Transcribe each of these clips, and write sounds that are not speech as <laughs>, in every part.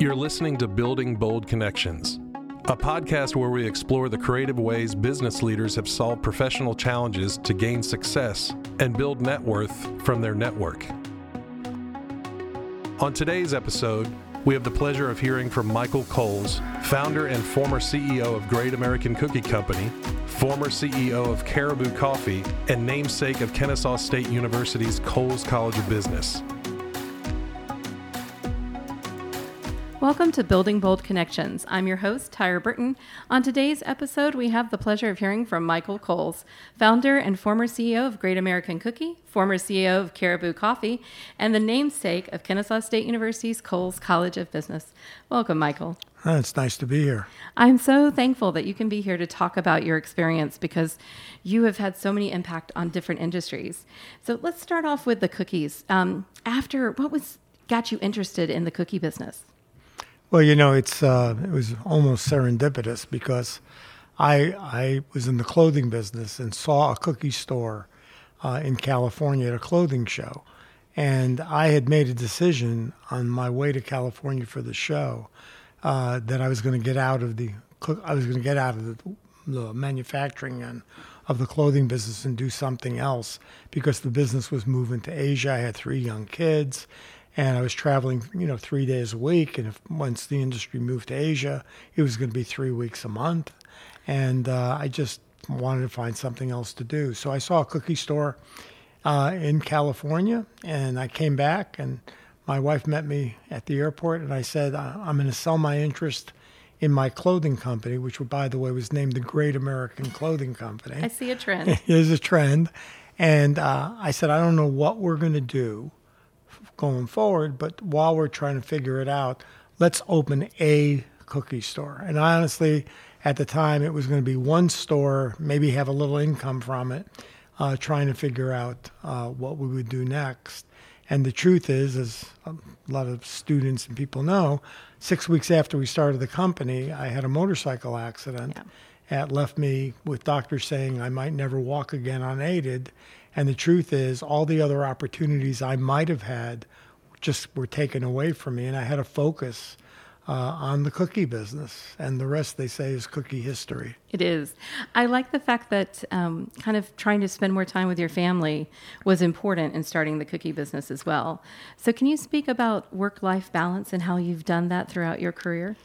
You're listening to Building Bold Connections, a podcast where we explore the creative ways business leaders have solved professional challenges to gain success and build net worth from their network. On today's episode, we have the pleasure of hearing from Michael Coles, founder and former CEO of Great American Cookie Company, former CEO of Caribou Coffee, and namesake of Kennesaw State University's Coles College of Business. Welcome to Building Bold Connections. I'm your host, Tyra Burton. On today's episode, we have the pleasure of hearing from Michael Coles, founder and former CEO of Great American Cookie, former CEO of Caribou Coffee, and the namesake of Kennesaw State University's Coles College of Business. Welcome, Michael. Oh, it's nice to be here. I'm so thankful that you can be here to talk about your experience because you have had so many impact on different industries. So let's start off with the cookies. Um, after what was got you interested in the cookie business? Well, you know, it's uh, it was almost serendipitous because I I was in the clothing business and saw a cookie store uh, in California at a clothing show, and I had made a decision on my way to California for the show uh, that I was going to get out of the I was going to get out of the, the manufacturing and of the clothing business and do something else because the business was moving to Asia. I had three young kids and I was traveling, you know, three days a week. And if once the industry moved to Asia, it was going to be three weeks a month, and uh, I just wanted to find something else to do. So I saw a cookie store uh, in California, and I came back, and my wife met me at the airport, and I said, I'm going to sell my interest in my clothing company, which, by the way, was named the Great American Clothing Company. I see a trend. <laughs> There's a trend. And uh, I said, I don't know what we're going to do going forward. But while we're trying to figure it out, let's open a cookie store. And honestly, at the time, it was going to be one store, maybe have a little income from it, uh, trying to figure out uh, what we would do next. And the truth is, as a lot of students and people know, six weeks after we started the company, I had a motorcycle accident. Yeah. That left me with doctors saying I might never walk again unaided. And the truth is, all the other opportunities I might have had just were taken away from me, and I had to focus uh, on the cookie business. And the rest, they say, is cookie history. It is. I like the fact that um, kind of trying to spend more time with your family was important in starting the cookie business as well. So, can you speak about work life balance and how you've done that throughout your career?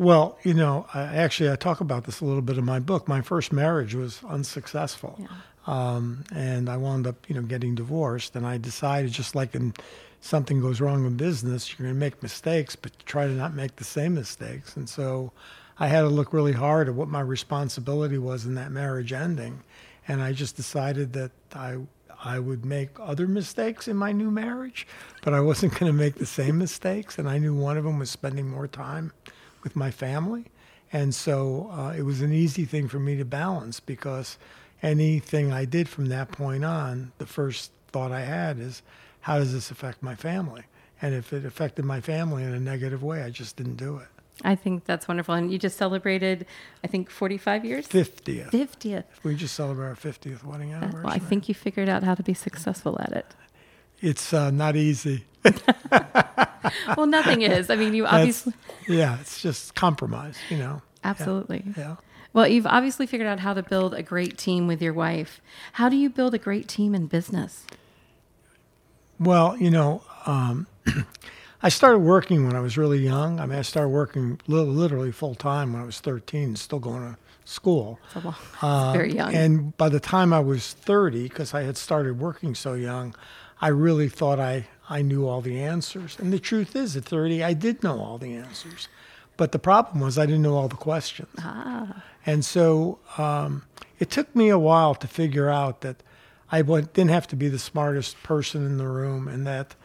Well, you know, I, actually, I talk about this a little bit in my book. My first marriage was unsuccessful. Yeah. Um, and I wound up, you know, getting divorced. And I decided, just like in something goes wrong in business, you're going to make mistakes, but try to not make the same mistakes. And so I had to look really hard at what my responsibility was in that marriage ending. And I just decided that I I would make other mistakes in my new marriage, but I wasn't going to make the same mistakes. And I knew one of them was spending more time with my family. And so uh, it was an easy thing for me to balance because anything I did from that point on, the first thought I had is, how does this affect my family? And if it affected my family in a negative way, I just didn't do it. I think that's wonderful. And you just celebrated, I think, 45 years? 50th. 50th. We just celebrated our 50th wedding anniversary. Well, I think you figured out how to be successful at it. It's uh, not easy. <laughs> <laughs> well, nothing is. I mean, you obviously. yeah, it's just compromise, you know. Absolutely. yeah. yeah. Well, you've obviously figured out how to build a great team with your wife. How do you build a great team in business? Well, you know, um, <clears throat> I started working when I was really young. I mean, I started working literally full time when I was 13, still going to school. That's, long, uh, very young. And by the time I was 30, because I had started working so young, I really thought I, I knew all the answers. And the truth is, at 30, I did know all the answers. But the problem was I didn't know all the questions. Ah. And so um, it took me a while to figure out that I didn't have to be the smartest person in the room and that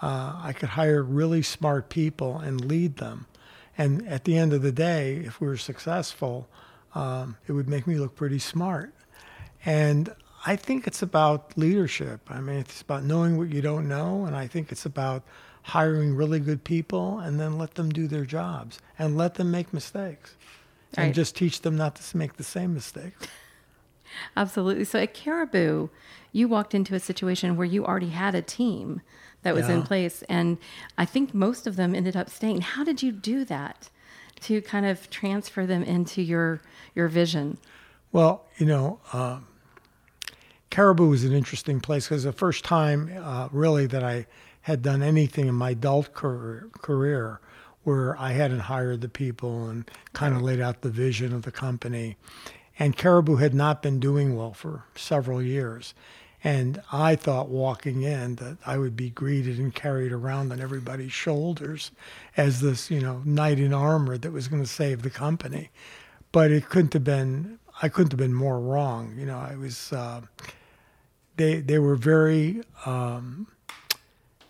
uh, I could hire really smart people and lead them. And at the end of the day, if we were successful, um, it would make me look pretty smart. And I think it's about leadership. I mean, it's about knowing what you don't know, and I think it's about hiring really good people and then let them do their jobs and let them make mistakes right. and just teach them not to make the same mistakes. <laughs> Absolutely. So at Caribou, you walked into a situation where you already had a team that was in place. And I think most of them ended up staying. How did you do that to kind of transfer them into your your vision? Well, you know, um, Caribou was an interesting place because the first time, uh, really, that I had done anything in my adult career, career where I hadn't hired the people and kind of laid out the vision of the company. And Caribou had not been doing well for several years. And I thought walking in that I would be greeted and carried around on everybody's shoulders as this, you know, knight in armor that was going to save the company. But it couldn't have been, I couldn't have been more wrong. You know, I was, uh, they, they were very, um,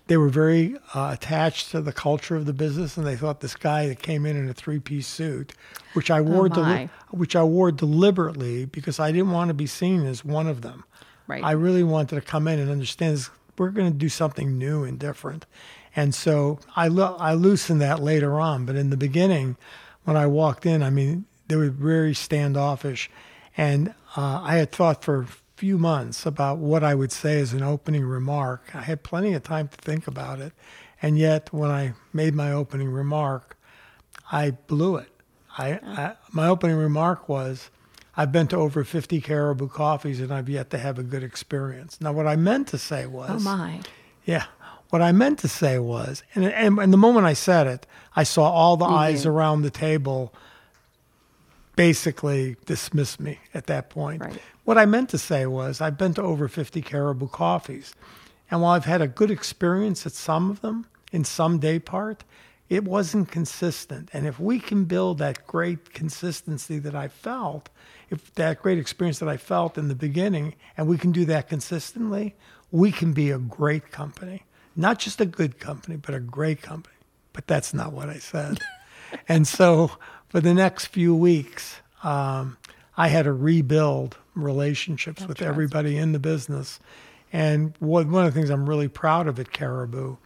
they were very uh, attached to the culture of the business, and they thought this guy that came in in a three-piece suit, which I wore, Oh, deli- which I wore deliberately because I didn't want to be seen as one of them. Right. I really wanted to come in and understand this, we're going to do something new and different, and so I lo- I loosened that later on. But in the beginning, when I walked in, I mean, they were very standoffish, and uh, I had thought for few months about what I would say as an opening remark. I had plenty of time to think about it, and yet when I made my opening remark, I blew it. I, I my opening remark was, I've been to over 50 Caribou coffees and I've yet to have a good experience. Now, what I meant to say oh, was, oh my. yeah, what I meant to say was, and, and, and the moment I said it, I saw all the eyes around the table basically dismiss me at that point. Right. What I meant to say was, I've been to over 50 Caribou coffees. And while I've had a good experience at some of them, in some day part, it wasn't consistent. And if we can build that great consistency that I felt, if that great experience that I felt in the beginning, and we can do that consistently, we can be a great company. Not just a good company, but a great company. But that's not what I said. <laughs> and so for the next few weeks, um, I had to rebuild relationships with trust. everybody in the business. And one, one of the things I'm really proud of at Caribou,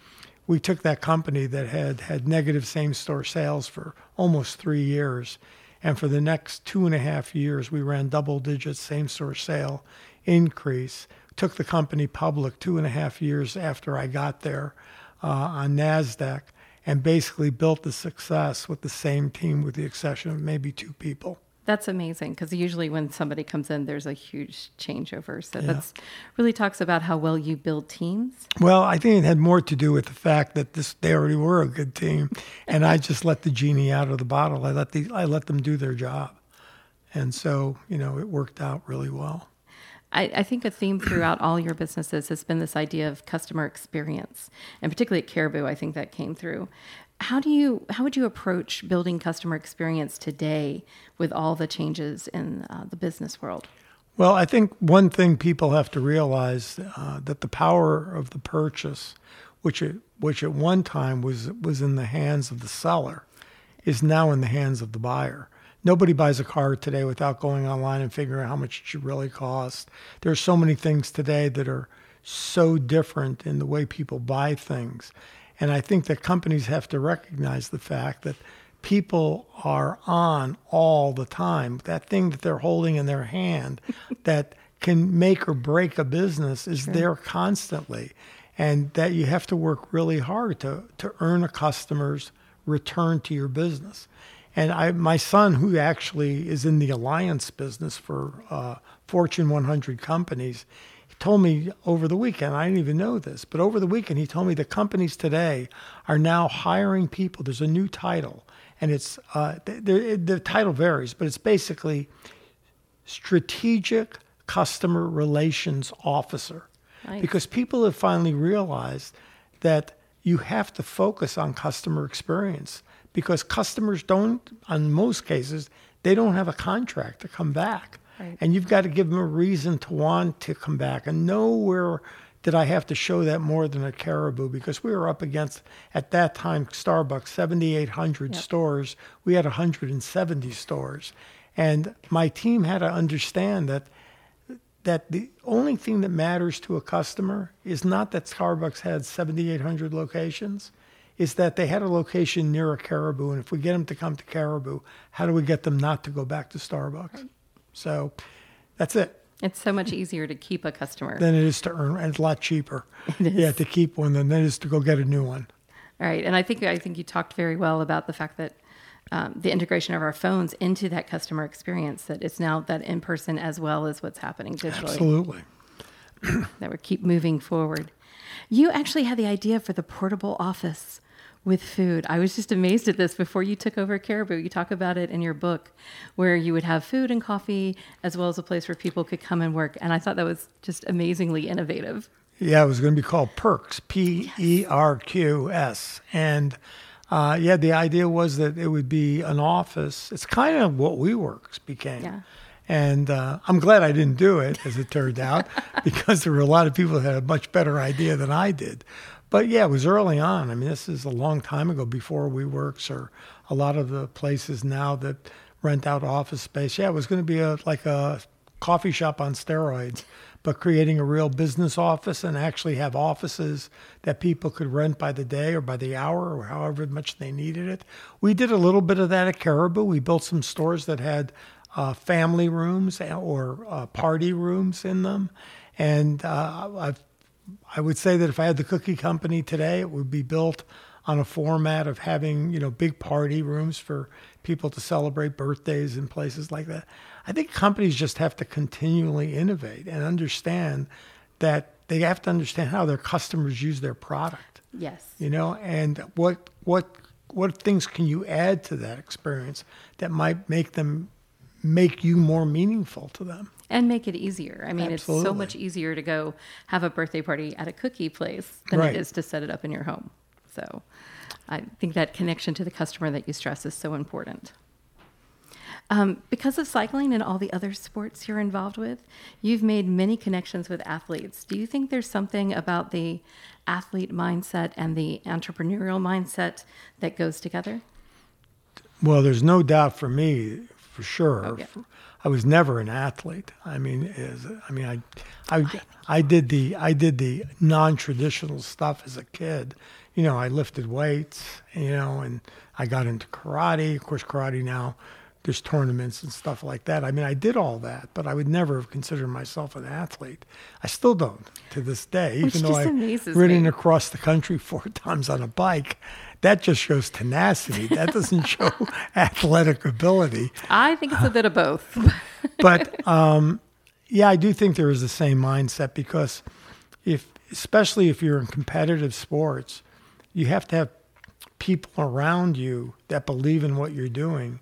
we took that company that had had negative same store sales for almost three years. And for the next two and a half years, we ran double digit same store sale increase. Took the company public two and a half years after I got there uh, on NASDAQ and basically built the success with the same team, with the exception of maybe two people. That's amazing because usually when somebody comes in, there's a huge changeover. So Yeah. that's really talks about how well you build teams. Well, I think it had more to do with the fact that this they already were a good team, <laughs> and I just let the genie out of the bottle. I let the I let them do their job, and so you know it worked out really well. I, I think a theme throughout all your businesses has been this idea of customer experience, and particularly at Caribou, I think that came through. How do you how would you approach building customer experience today with all the changes in uh, the business world? Well, I think one thing people have to realize uh, that the power of the purchase, which it, which at one time was was in the hands of the seller, is now in the hands of the buyer. Nobody buys a car today without going online and figuring out how much it should really cost. There's so many things today that are so different in the way people buy things. And I think that companies have to recognize the fact that people are on all the time. That thing that they're holding in their hand <laughs> that can make or break a business is there constantly. And that you have to work really hard to, to earn a customer's return to your business. And I, my son, who actually is in the alliance business for uh, Fortune 100 companies, told me over the weekend, I didn't even know this, but over the weekend, he told me the companies today are now hiring people. There's a new title, and it's uh, the, the, the title varies, but it's basically strategic customer relations officer Nice. because people have finally realized that you have to focus on customer experience because customers don't in most cases they don't have a contract to come back Right. and you've got to give them a reason to want to come back and nowhere did I have to show that more than a Caribou because we were up against at that time Starbucks 7800 Yep. stores we had 170 stores and my team had to understand that that the only thing that matters to a customer is not that Starbucks had 7,800 locations, is that they had a location near a Caribou. And if we get them to come to Caribou, how do we get them not to go back to Starbucks? So that's it. It's so much easier to keep a customer. than it is to earn, and it's a lot cheaper. Yeah, to keep one than it is to go get a new one. All right, and I think I think you talked very well about the fact that um, the integration of our phones into that customer experience that it's now that in person as well as what's happening digitally Absolutely. that we keep moving forward. You actually had the idea for the portable office with food. I was just amazed at this before you took over Caribou. You talk about it in your book where you would have food and coffee as well as a place where people could come and work. And I thought that was just amazingly innovative. Yeah, it was going to be called Perks, P E R Q S. And uh, yeah, the idea was that it would be an office. It's kind of what WeWorks became. Yeah. And uh, I'm glad I didn't do it, as it turned out, <laughs> because there were a lot of people that had a much better idea than I did. But yeah, it was early on. I mean, this is a long time ago before WeWorks or a lot of the places now that rent out office space. Yeah, it was going to be a like a coffee shop on steroids, but creating a real business office and actually have offices that people could rent by the day or by the hour or however much they needed it. We did a little bit of that at Caribou. We built some stores that had uh, family rooms or uh, party rooms in them. And uh, I've I would say that if I had the cookie company today, it would be built on a format of having, you know, big party rooms for people to celebrate birthdays and places like that. I think companies just have to continually innovate and understand that they have to understand how their customers use their product. Yes. You know, and what what what things can you add to that experience that might make them make you more meaningful to them? And make it easier. I mean, Absolutely. it's so much easier to go have a birthday party at a cookie place than Right. it is to set it up in your home. So I think that connection to the customer that you stress is so important. Um, because of cycling and all the other sports you're involved with, you've made many connections with athletes. Do you think there's something about the athlete mindset and the entrepreneurial mindset that goes together? Well, there's no doubt for me, for sure. Oh, yeah. I was never an athlete. I mean, is I mean, I, I, I did the I did the non-traditional stuff as a kid. You know, I lifted weights. You know, and I got into karate. Of course, karate now there's tournaments and stuff like that. I mean, I did all that, but I would never have considered myself an athlete. I still don't to this day, Which even though I've ridden me. across the country <laughs> four times on a bike. That just shows tenacity. That doesn't <laughs> show athletic ability. I think it's a bit of both. <laughs> But um, yeah, I do think there is the same mindset because if, especially if you're in competitive sports, you have to have people around you that believe in what you're doing.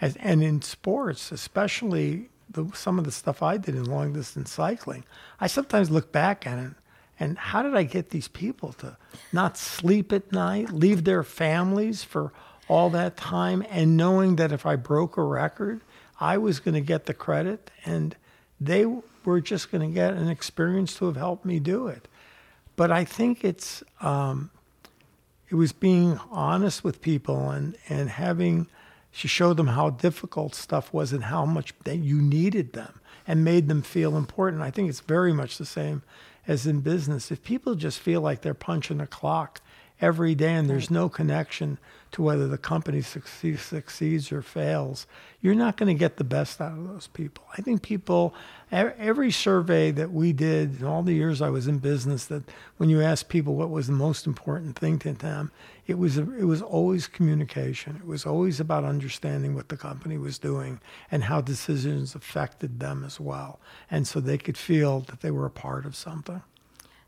As, and in sports, especially the, some of the stuff I did in long distance cycling, I sometimes look back at it and how did I get these people to not sleep at night, leave their families for all that time, and knowing that if I broke a record, I was going to get the credit and they were just going to get an experience to have helped me do it. But I think it's um, it was being honest with people and and having she showed them how difficult stuff was and how much that you needed them and made them feel important. I think it's very much the same as in business. If people just feel like they're punching a clock every day and there's no connection to whether the company succeeds, succeeds or fails, you're not going to get the best out of those people. I think people, every survey that we did in all the years I was in business, that when you asked people what was the most important thing to them, it was it was always communication. It was always about understanding what the company was doing and how decisions affected them as well, and so they could feel that they were a part of something.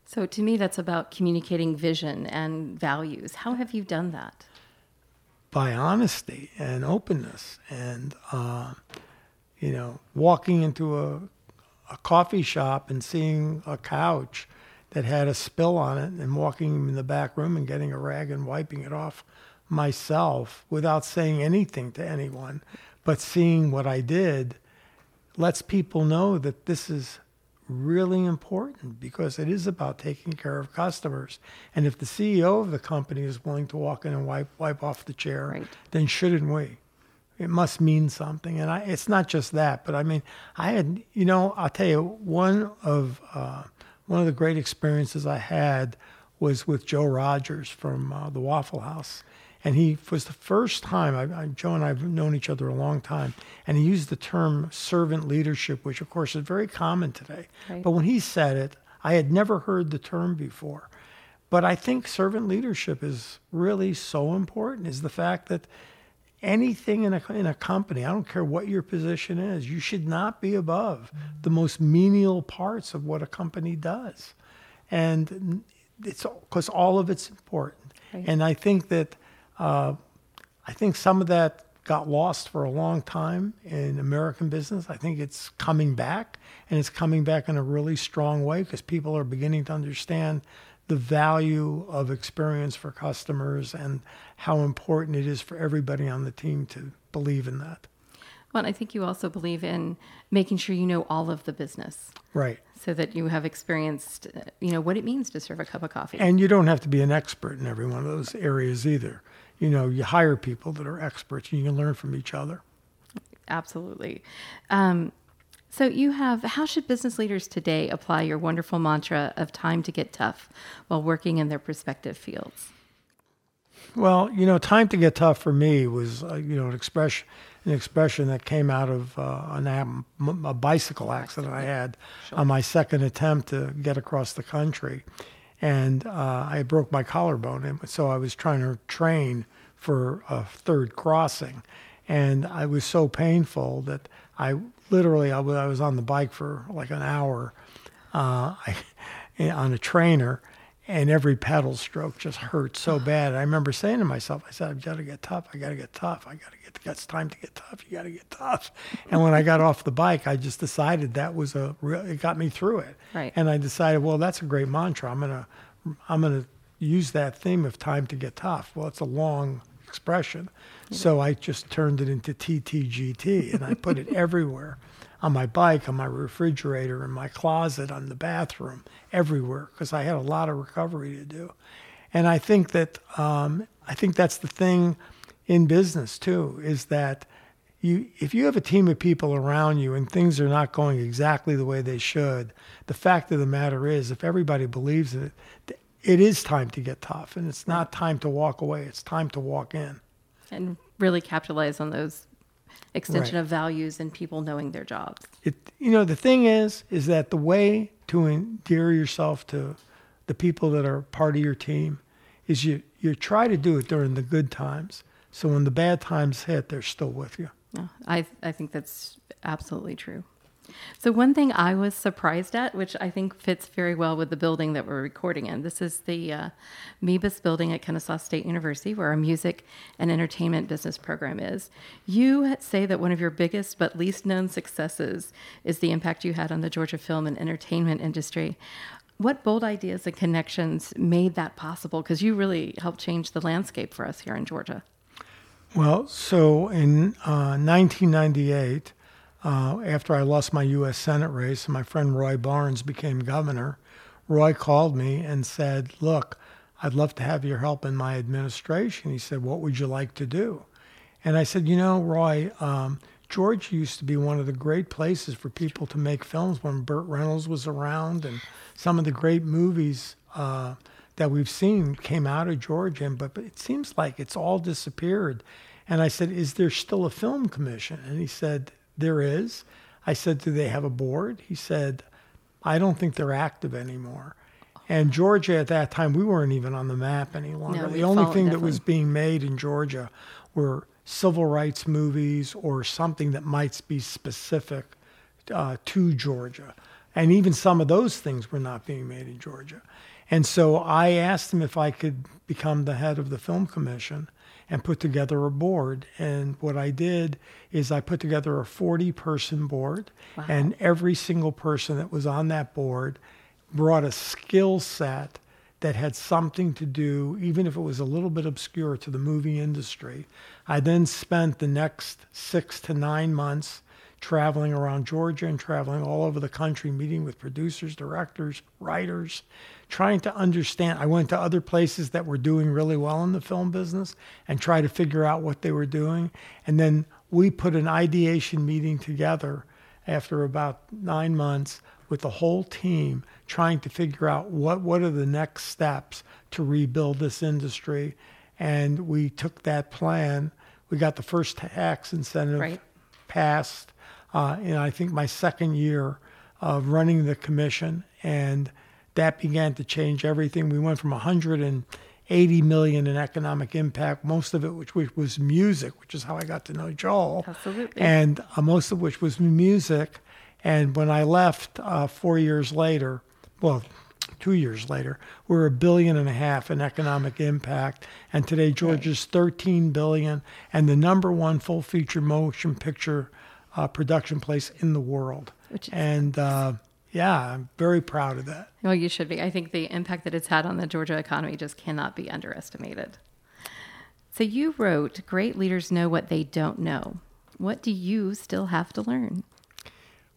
So to me, that's about communicating vision and values. How have you done that? by honesty and openness and uh, you know walking into a, a coffee shop and seeing a couch that had a spill on it and walking in the back room and getting a rag and wiping it off myself without saying anything to anyone but seeing what I did lets people know that this is really important because it is about taking care of customers. And if the CEO of the company is willing to walk in and wipe wipe off the chair, Right. then shouldn't we? It must mean something. And I, it's not just that, but I mean, I had, you know, I'll tell you, one of uh, one of the great experiences I had was with Joe Rogers from uh, the Waffle House. And he was the first time, I, I, Joe and I have known each other a long time, and he used the term servant leadership, which of course is very common today. Right. But when he said it, I had never heard the term before. But I think servant leadership is really so important is the fact that anything in a, in a company, I don't care what your position is, you should not be above the most menial parts of what a company does. And it's because all of it's important. Right. And I think that uh, I think some of that got lost for a long time in American business. I think it's coming back, and it's coming back in a really strong way because people are beginning to understand the value of experience for customers and how important it is for everybody on the team to believe in that. Well, I think you also believe in making sure you know all of the business Right. so that you have experienced, uh, you know, what it means to serve a cup of coffee. And you don't have to be an expert in every one of those areas either. You know, you hire people that are experts and you can learn from each other. Absolutely. Um, so you have how should business leaders today apply your wonderful mantra of time to get tough while working in their respective fields? Well, you know, time to get tough for me was, uh, you know, an expression, an expression that came out of uh, an, am- a bicycle accident I had on my second attempt to get across the country, and uh, I broke my collarbone, and so I was trying to train for a third crossing, and I was so painful that I literally I was on the bike for like an hour, uh, I, <laughs> on a trainer, and every pedal stroke just hurt so bad. I remember saying to myself, I said, I've got to get tough. I got to get tough. I got to get, it's time to get tough. You got to get tough. And when I got off the bike, I just decided that was a real, it got me through it. Right. And I decided, well, that's a great mantra. I'm going to, I'm going to use that theme of time to get tough. Well, it's a long expression. So I just turned it into TTGT and I put it everywhere on my bike, on my refrigerator, in my closet, on the bathroom, everywhere, because I had a lot of recovery to do. And I think that um, I think that's the thing in business too, is that you if you have a team of people around you and things are not going exactly the way they should, the fact of the matter is, if everybody believes in it, it is time to get tough, and it's not time to walk away. It's time to walk in. And really capitalize on those extension Right. of values and people knowing their jobs. it you know the thing is is that the way to endear yourself to the people that are part of your team is you you try to do it during the good times so when the bad times hit they're still with you No, I I think that's absolutely true. So one thing I was surprised at, which I think fits very well with the building that we're recording in, this is the uh, Mebus building at Kennesaw State University, where our music and entertainment business program is. You say that one of your biggest but least known successes is the impact you had on the Georgia film and entertainment industry. What bold ideas and connections made that possible? Because you really helped change the landscape for us here in Georgia. well so in uh, 1998 uh, after i lost my u.s senate race and my friend roy barnes became governor roy called me and said look i'd love to have your help in my administration he said what would you like to do And I said, you know, Roy, um, Georgia used to be one of the great places for people to make films when Burt Reynolds was around, and some of the great movies uh, that we've seen came out of Georgia. But, but it seems like it's all disappeared. And I said, is there still a film commission? And he said, there is. I said, do they have a board? He said, I don't think they're active anymore. And Georgia at that time, we weren't even on the map any longer. we'd the only thing that was being made in Georgia were civil rights movies or something that might be specific uh, to Georgia. And even some of those things were not being made in Georgia. And so I asked him if I could become the head of the film commission and put together a board. And what I did is I put together a 40 person board, Wow. and every single person that was on that board brought a skill set that had something to do, even if it was a little bit obscure, to the movie industry. I then spent the next six to nine months traveling around Georgia and traveling all over the country, meeting with producers, directors, writers, trying to understand. I went to other places that were doing really well in the film business and try to figure out what they were doing. And then we put an ideation meeting together after about nine months with the whole team trying to figure out what, what are the next steps to rebuild this industry. and we took that plan. We got the first tax incentive Right. passed uh, in I think my second year of running the commission, and that began to change everything. We went from 180 million in economic impact, most of it which, which was music, which is how I got to know Joel, Absolutely. and uh, most of which was music. And when I left uh, four years later, well, two years later, we're a billion and a half in economic impact. And today, Georgia's 13 billion and the number one full feature motion picture uh, production place in the world. Which and uh, yeah, I'm very proud of that. Well, you should be. I think the impact that it's had on the Georgia economy just cannot be underestimated. So you wrote, Great leaders know what they don't know. What do you still have to learn?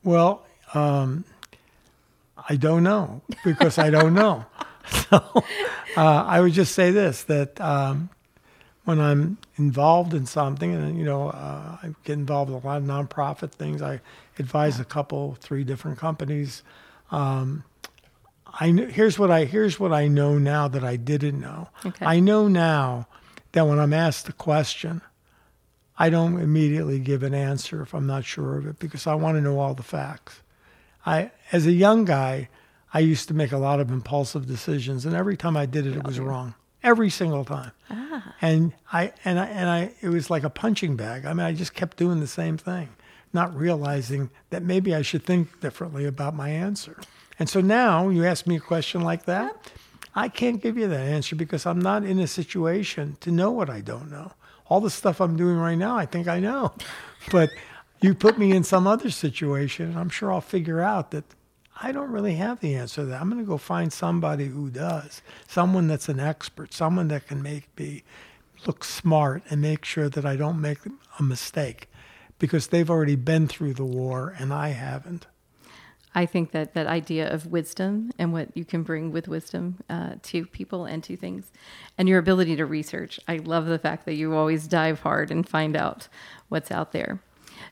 Well, um, I don't know because I don't know. <laughs> So uh, I would just say this that um, when I'm involved in something, and you know, uh, I get involved in a lot of nonprofit things. I advise a couple, three different companies. Um, I kn- here's what I here's what I know now that I didn't know. Okay. I know now that when I'm asked a question, I don't immediately give an answer if I'm not sure of it because I want to know all the facts. I, as a young guy, I used to make a lot of impulsive decisions, and every time I did it, it was wrong. Every single time. And I and I and I, it was like a punching bag. I mean, I just kept doing the same thing, not realizing that maybe I should think differently about my answer. And so now you ask me a question like that, I can't give you that answer because I'm not in a situation to know what I don't know. All the stuff I'm doing right now, I think I know. <laughs> But you put me in some other situation, and I'm sure I'll figure out that I don't really have the answer to that. I'm going to go find somebody who does, someone that's an expert, someone that can make me look smart and make sure that I don't make a mistake because they've already been through the war and I haven't. I think that that idea of wisdom and what you can bring with wisdom uh, to people and to things, and your ability to research. I love the fact that you always dive hard and find out what's out there.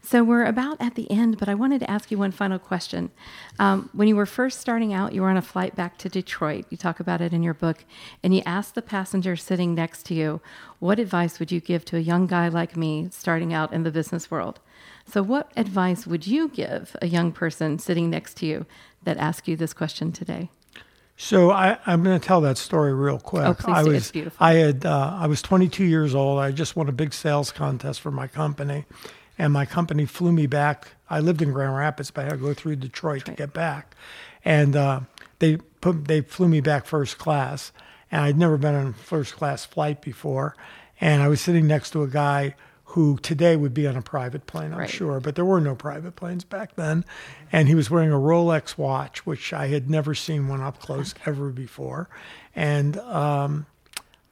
So we're about at the end, but I wanted to ask you one final question. Um, when you were first starting out, you were on a flight back to Detroit. You talk about it in your book, and you asked the passenger sitting next to you, "What advice would you give to a young guy like me starting out in the business world?" So, what advice would you give a young person sitting next to you that asked you this question today? So I, I'm going to tell that story real quick. Oh, please I do. was, It's beautiful. I had, uh, I was 22 years old. I just won a big sales contest for my company, and my company flew me back. I lived in Grand Rapids, but I had to go through Detroit to get back, and uh, they put, they flew me back first class, and I'd never been on a first class flight before, and I was sitting next to a guy who today would be on a private plane, I'm Right. sure, but there were no private planes back then. And he was wearing a Rolex watch, which I had never seen one up close <laughs> ever before. And um,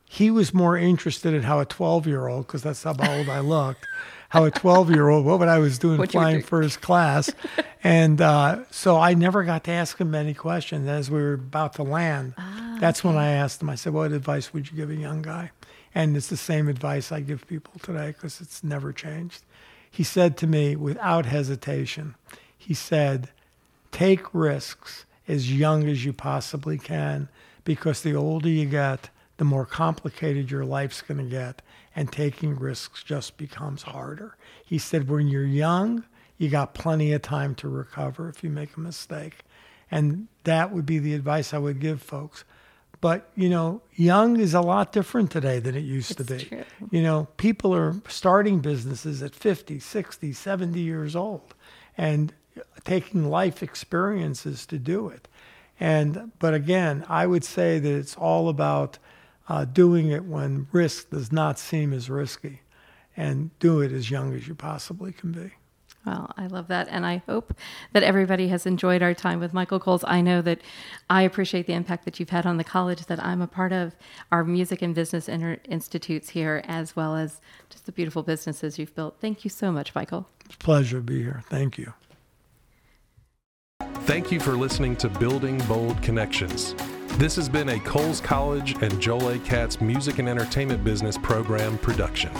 he was more interested in how a 12 year old, because that's how old I looked, how a 12 year old, what would I was doing What flying doing. first class. <laughs> and uh, so I never got to ask him any questions. As we were about to land, that's when I asked him, I said, What advice would you give a young guy? And it's the same advice I give people today because it's never changed. He said to me without hesitation, he said, Take risks as young as you possibly can because the older you get, the more complicated your life's going to get, and taking risks just becomes harder. He said, When you're young, you got plenty of time to recover if you make a mistake. And that would be the advice I would give folks. But, you know, young is a lot different today than it used to be. true. You know, people are starting businesses at 50, 60, 70 years old and taking life experiences to do it. And, but again, I would say that it's all about uh, doing it when risk does not seem as risky and do it as young as you possibly can be. Well, I love that. And I hope that everybody has enjoyed our time with Michael Coles. I know that I appreciate the impact that you've had on the college that I'm a part of, our music and business inter- institutes here, as well as just the beautiful businesses you've built. Thank you so much, Michael. It's a pleasure to be here. Thank you. Thank you for listening to Building Bold Connections. This has been a Coles College and Joel A. Katz Music and Entertainment Business Program production.